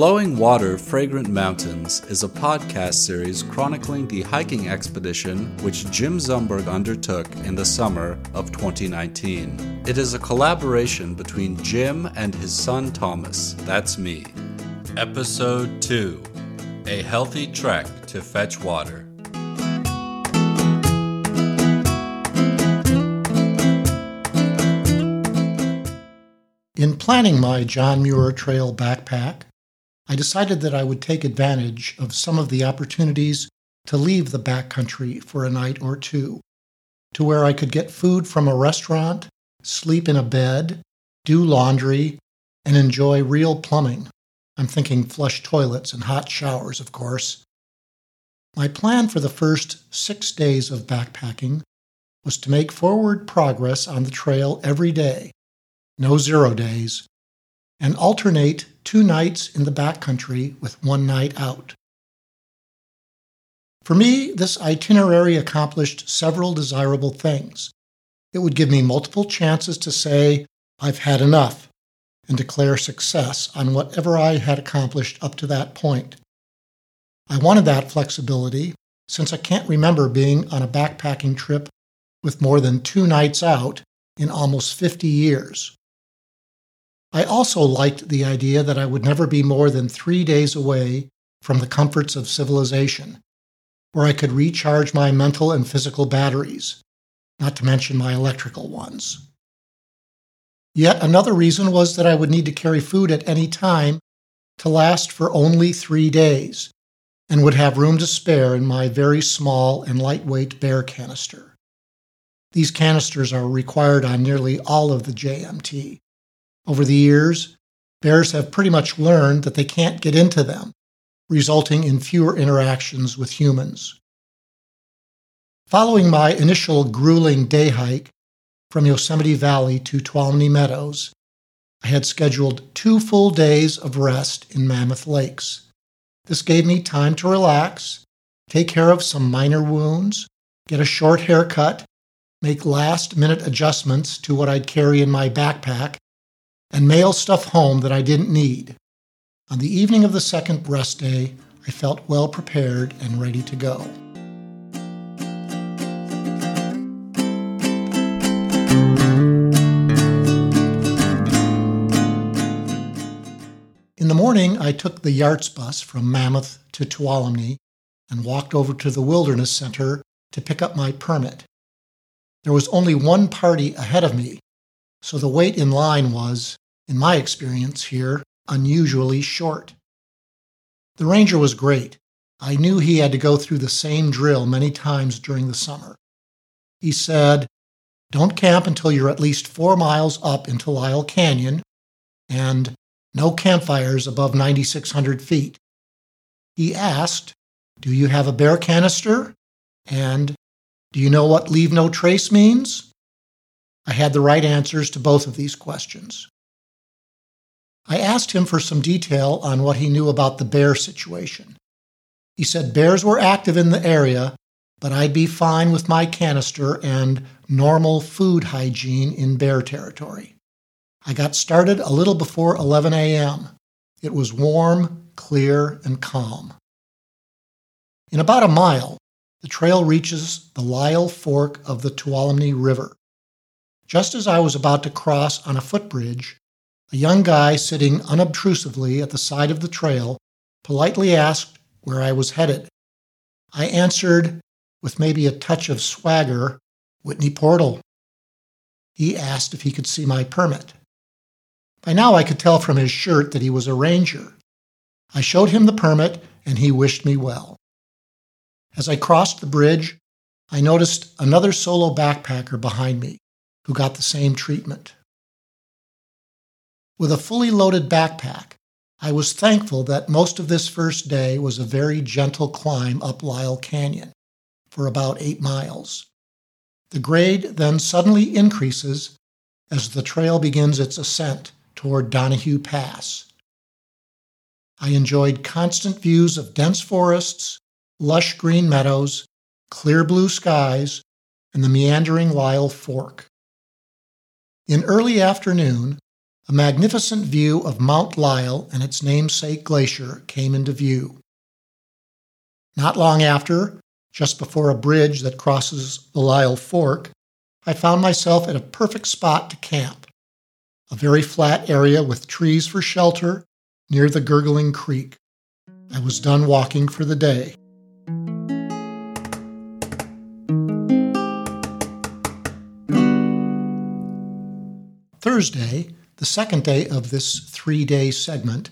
Flowing Water Fragrant Mountains is a podcast series chronicling the hiking expedition which Jim Zumberg undertook in the summer of 2019. It is a collaboration between Jim and his son Thomas, that's me. Episode 2 A Healthy Trek to Fetch Water. In planning my John Muir Trail backpack, I decided that I would take advantage of some of the opportunities to leave the backcountry for a night or two, to where I could get food from a restaurant, sleep in a bed, do laundry, and enjoy real plumbing. I'm thinking flush toilets and hot showers, of course. My plan for the first six days of backpacking was to make forward progress on the trail every day, no zero days, and alternate two nights in the backcountry with one night out. For me, this itinerary accomplished several desirable things. It would give me multiple chances to say, I've had enough, and declare success on whatever I had accomplished up to that point. I wanted that flexibility since I can't remember being on a backpacking trip with more than two nights out in almost 50 years. I also liked the idea that I would never be more than three days away from the comforts of civilization, where I could recharge my mental and physical batteries, not to mention my electrical ones. Yet another reason was that I would need to carry food at any time to last for only three days, and would have room to spare in my very small and lightweight bear canister. These canisters are required on nearly all of the JMT, over the years, bears have pretty much learned that they can't get into them, resulting in fewer interactions with humans. Following my initial grueling day hike from Yosemite Valley to Tuolumne Meadows, I had scheduled two full days of rest in Mammoth Lakes. This gave me time to relax, take care of some minor wounds, get a short haircut, make last minute adjustments to what I'd carry in my backpack, and mail stuff home that I didn't need. On the evening of the second rest day, I felt well prepared and ready to go. In the morning, I took the Yarts bus from Mammoth to Tuolumne and walked over to the Wilderness Center to pick up my permit. There was only one party ahead of me, so the wait in line was, in my experience here, unusually short. The ranger was great. I knew he had to go through the same drill many times during the summer. He said, Don't camp until you're at least four miles up into Lyell Canyon, and no campfires above 9,600 feet. He asked, Do you have a bear canister? And do you know what leave no trace means? I had the right answers to both of these questions. I asked him for some detail on what he knew about the bear situation. He said bears were active in the area, but I'd be fine with my canister and normal food hygiene in bear territory. I got started a little before 11 a.m. It was warm, clear, and calm. In about a mile, the trail reaches the Lyell Fork of the Tuolumne River. Just as I was about to cross on a footbridge, a young guy sitting unobtrusively at the side of the trail politely asked where I was headed. I answered, with maybe a touch of swagger, Whitney Portal. He asked if he could see my permit. By now I could tell from his shirt that he was a ranger. I showed him the permit, and he wished me well. As I crossed the bridge, I noticed another solo backpacker behind me who got the same treatment. With a fully loaded backpack, I was thankful that most of this first day was a very gentle climb up Lyell Canyon for about eight miles. The grade then suddenly increases as the trail begins its ascent toward Donahue Pass. I enjoyed constant views of dense forests, lush green meadows, clear blue skies, and the meandering Lyell Fork. In early afternoon, a magnificent view of Mount Lyell and its namesake glacier came into view. Not long after, just before a bridge that crosses the Lyell Fork, I found myself at a perfect spot to camp. A very flat area with trees for shelter near the gurgling creek. I was done walking for the day. Thursday, the second day of this three day segment,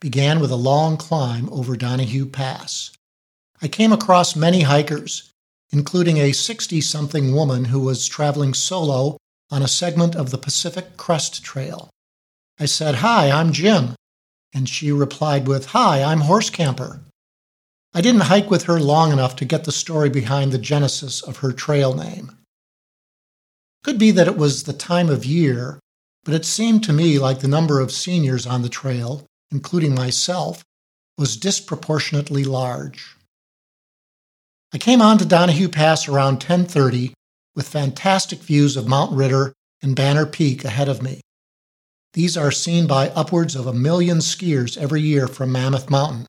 began with a long climb over Donahue Pass. I came across many hikers, including a 60 something woman who was traveling solo on a segment of the Pacific Crest Trail. I said, Hi, I'm Jim. And she replied with, Hi, I'm Horse Camper. I didn't hike with her long enough to get the story behind the genesis of her trail name. Could be that it was the time of year, but it seemed to me like the number of seniors on the trail, including myself, was disproportionately large. I came on to Donahue Pass around 10:30 with fantastic views of Mount Ritter and Banner Peak ahead of me. These are seen by upwards of a million skiers every year from Mammoth Mountain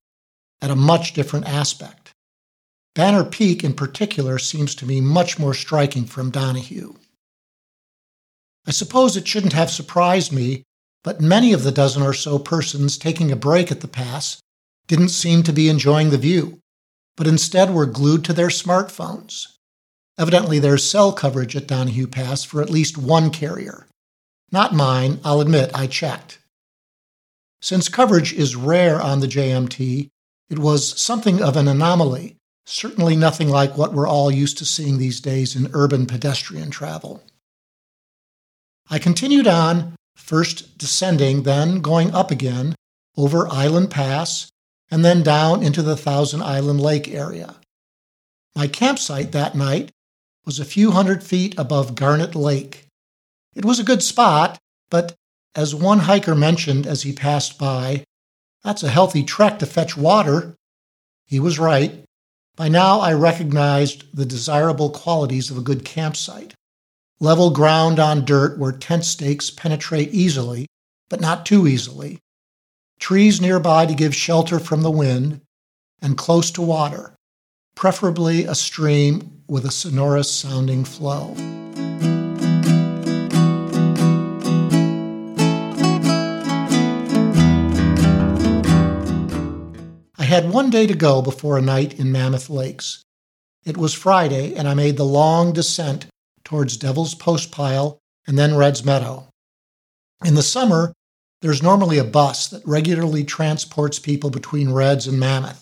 at a much different aspect. Banner Peak in particular seems to me much more striking from Donahue. I suppose it shouldn't have surprised me, but many of the dozen or so persons taking a break at the pass didn't seem to be enjoying the view but instead were glued to their smartphones. Evidently, there's cell coverage at Donahue Pass for at least one carrier. Not mine, I'll admit, I checked. Since coverage is rare on the JMT, it was something of an anomaly, certainly nothing like what we're all used to seeing these days in urban pedestrian travel. I continued on, first descending, then going up again, over Island Pass, and then down into the Thousand Island Lake area. My campsite that night was a few hundred feet above Garnet Lake. It was a good spot, but as one hiker mentioned as he passed by, that's a healthy trek to fetch water. He was right. By now, I recognized the desirable qualities of a good campsite level ground on dirt where tent stakes penetrate easily, but not too easily, trees nearby to give shelter from the wind, and close to water, preferably a stream with a sonorous sounding flow. I had one day to go before a night in Mammoth Lakes. It was Friday, and I made the long descent towards Devil's Postpile and then Red's Meadow. In the summer, there's normally a bus that regularly transports people between Reds and Mammoth.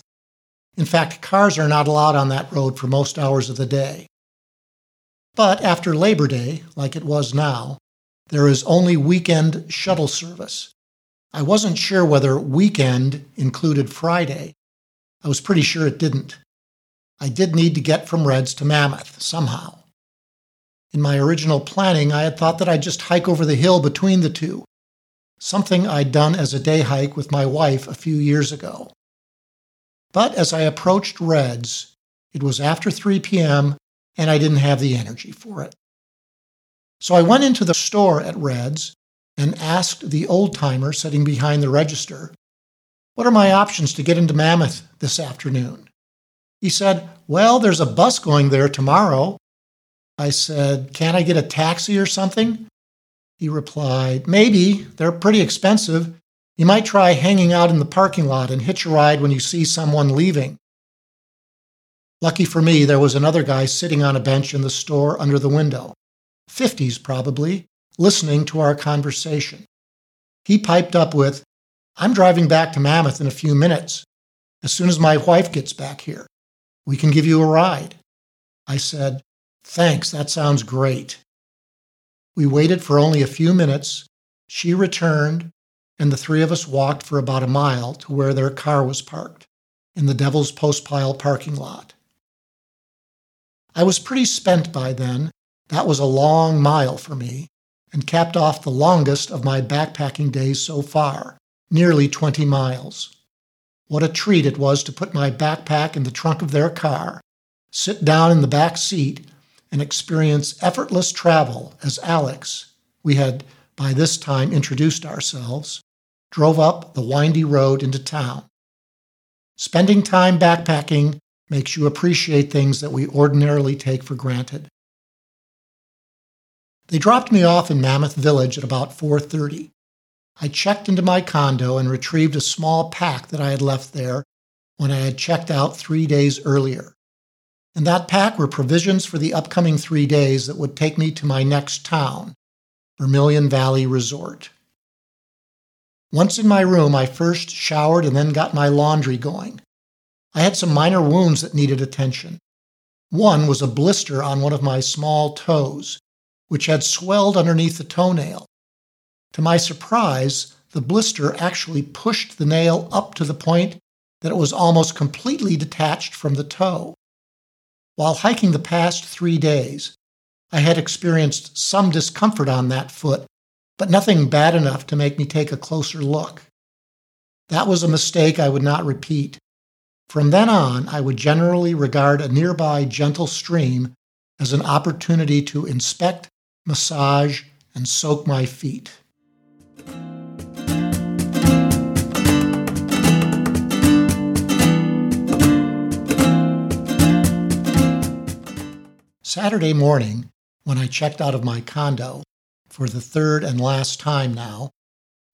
In fact, cars are not allowed on that road for most hours of the day. But after Labor Day, like it was now, there is only weekend shuttle service. I wasn't sure whether weekend included Friday. I was pretty sure it didn't. I did need to get from Reds to Mammoth somehow. In my original planning, I had thought that I'd just hike over the hill between the two, something I'd done as a day hike with my wife a few years ago. But as I approached Reds, it was after 3 p.m., and I didn't have the energy for it. So I went into the store at Reds and asked the old timer sitting behind the register, What are my options to get into Mammoth this afternoon? He said, Well, there's a bus going there tomorrow. I said, Can't I get a taxi or something? He replied, Maybe. They're pretty expensive. You might try hanging out in the parking lot and hitch a ride when you see someone leaving. Lucky for me, there was another guy sitting on a bench in the store under the window, 50s probably, listening to our conversation. He piped up with, I'm driving back to Mammoth in a few minutes. As soon as my wife gets back here, we can give you a ride. I said, Thanks, that sounds great. We waited for only a few minutes. She returned, and the three of us walked for about a mile to where their car was parked, in the Devil's Postpile parking lot. I was pretty spent by then. That was a long mile for me, and capped off the longest of my backpacking days so far, nearly 20 miles. What a treat it was to put my backpack in the trunk of their car, sit down in the back seat, and experience effortless travel as Alex, we had by this time introduced ourselves, drove up the windy road into town. Spending time backpacking makes you appreciate things that we ordinarily take for granted. They dropped me off in Mammoth Village at about 4:30. I checked into my condo and retrieved a small pack that I had left there when I had checked out 3 days earlier. In that pack were provisions for the upcoming 3 days that would take me to my next town, Vermilion Valley Resort. Once in my room, I first showered and then got my laundry going. I had some minor wounds that needed attention. One was a blister on one of my small toes, which had swelled underneath the toenail. To my surprise, the blister actually pushed the nail up to the point that it was almost completely detached from the toe. While hiking the past three days, I had experienced some discomfort on that foot, but nothing bad enough to make me take a closer look. That was a mistake I would not repeat. From then on, I would generally regard a nearby gentle stream as an opportunity to inspect, massage, and soak my feet. Saturday morning, when I checked out of my condo, for the third and last time now,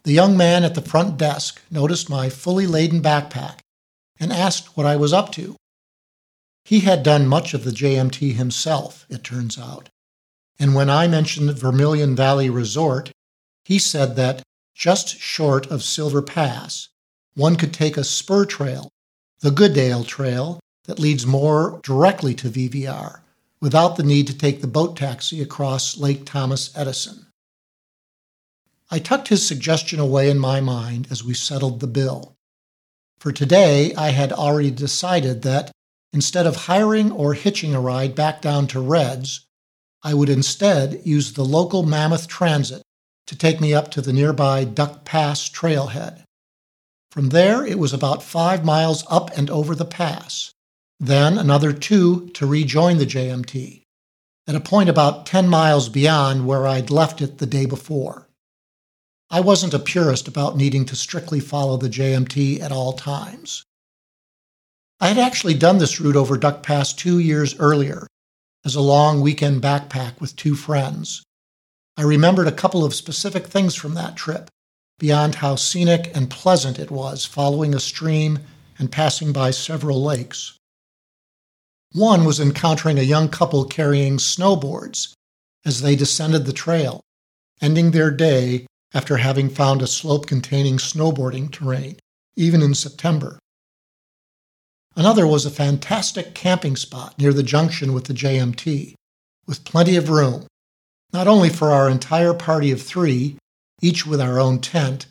the young man at the front desk noticed my fully laden backpack and asked what I was up to. He had done much of the JMT himself, it turns out, and when I mentioned Vermilion Valley Resort, he said that just short of Silver Pass, one could take a spur trail, the Goodale Trail, that leads more directly to VVR, without the need to take the boat taxi across Lake Thomas Edison. I tucked his suggestion away in my mind as we settled the bill. For today, I had already decided that instead of hiring or hitching a ride back down to Reds, I would instead use the local Mammoth Transit to take me up to the nearby Duck Pass trailhead. From there, it was about five miles up and over the pass, then another two to rejoin the JMT, at a point about 10 miles beyond where I'd left it the day before. I wasn't a purist about needing to strictly follow the JMT at all times. I had actually done this route over Duck Pass two years earlier as a long weekend backpack with two friends. I remembered a couple of specific things from that trip, beyond how scenic and pleasant it was following a stream and passing by several lakes. One was encountering a young couple carrying snowboards as they descended the trail, ending their day after having found a slope containing snowboarding terrain, even in September. Another was a fantastic camping spot near the junction with the JMT, with plenty of room, not only for our entire party of three, each with our own tent,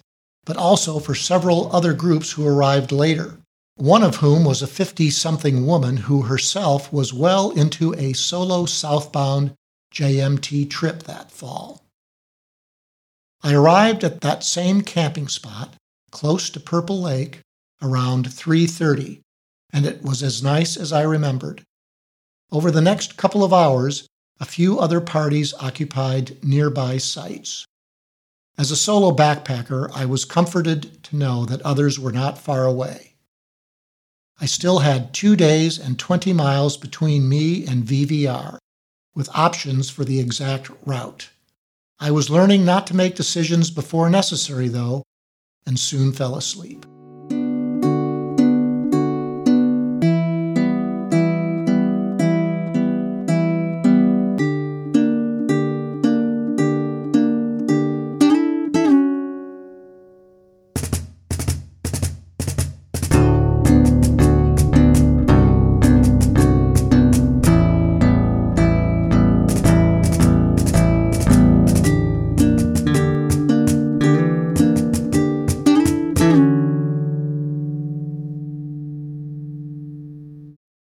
but also for several other groups who arrived later, one of whom was a 50 something woman who herself was well into a solo southbound JMT trip that fall. I arrived at that same camping spot, close to Purple Lake, around 3:30, and it was as nice as I remembered. Over the next couple of hours, a few other parties occupied nearby sites. As a solo backpacker, I was comforted to know that others were not far away. I still had two days and 20 miles between me and VVR, with options for the exact route. I was learning not to make decisions before necessary, though, and soon fell asleep.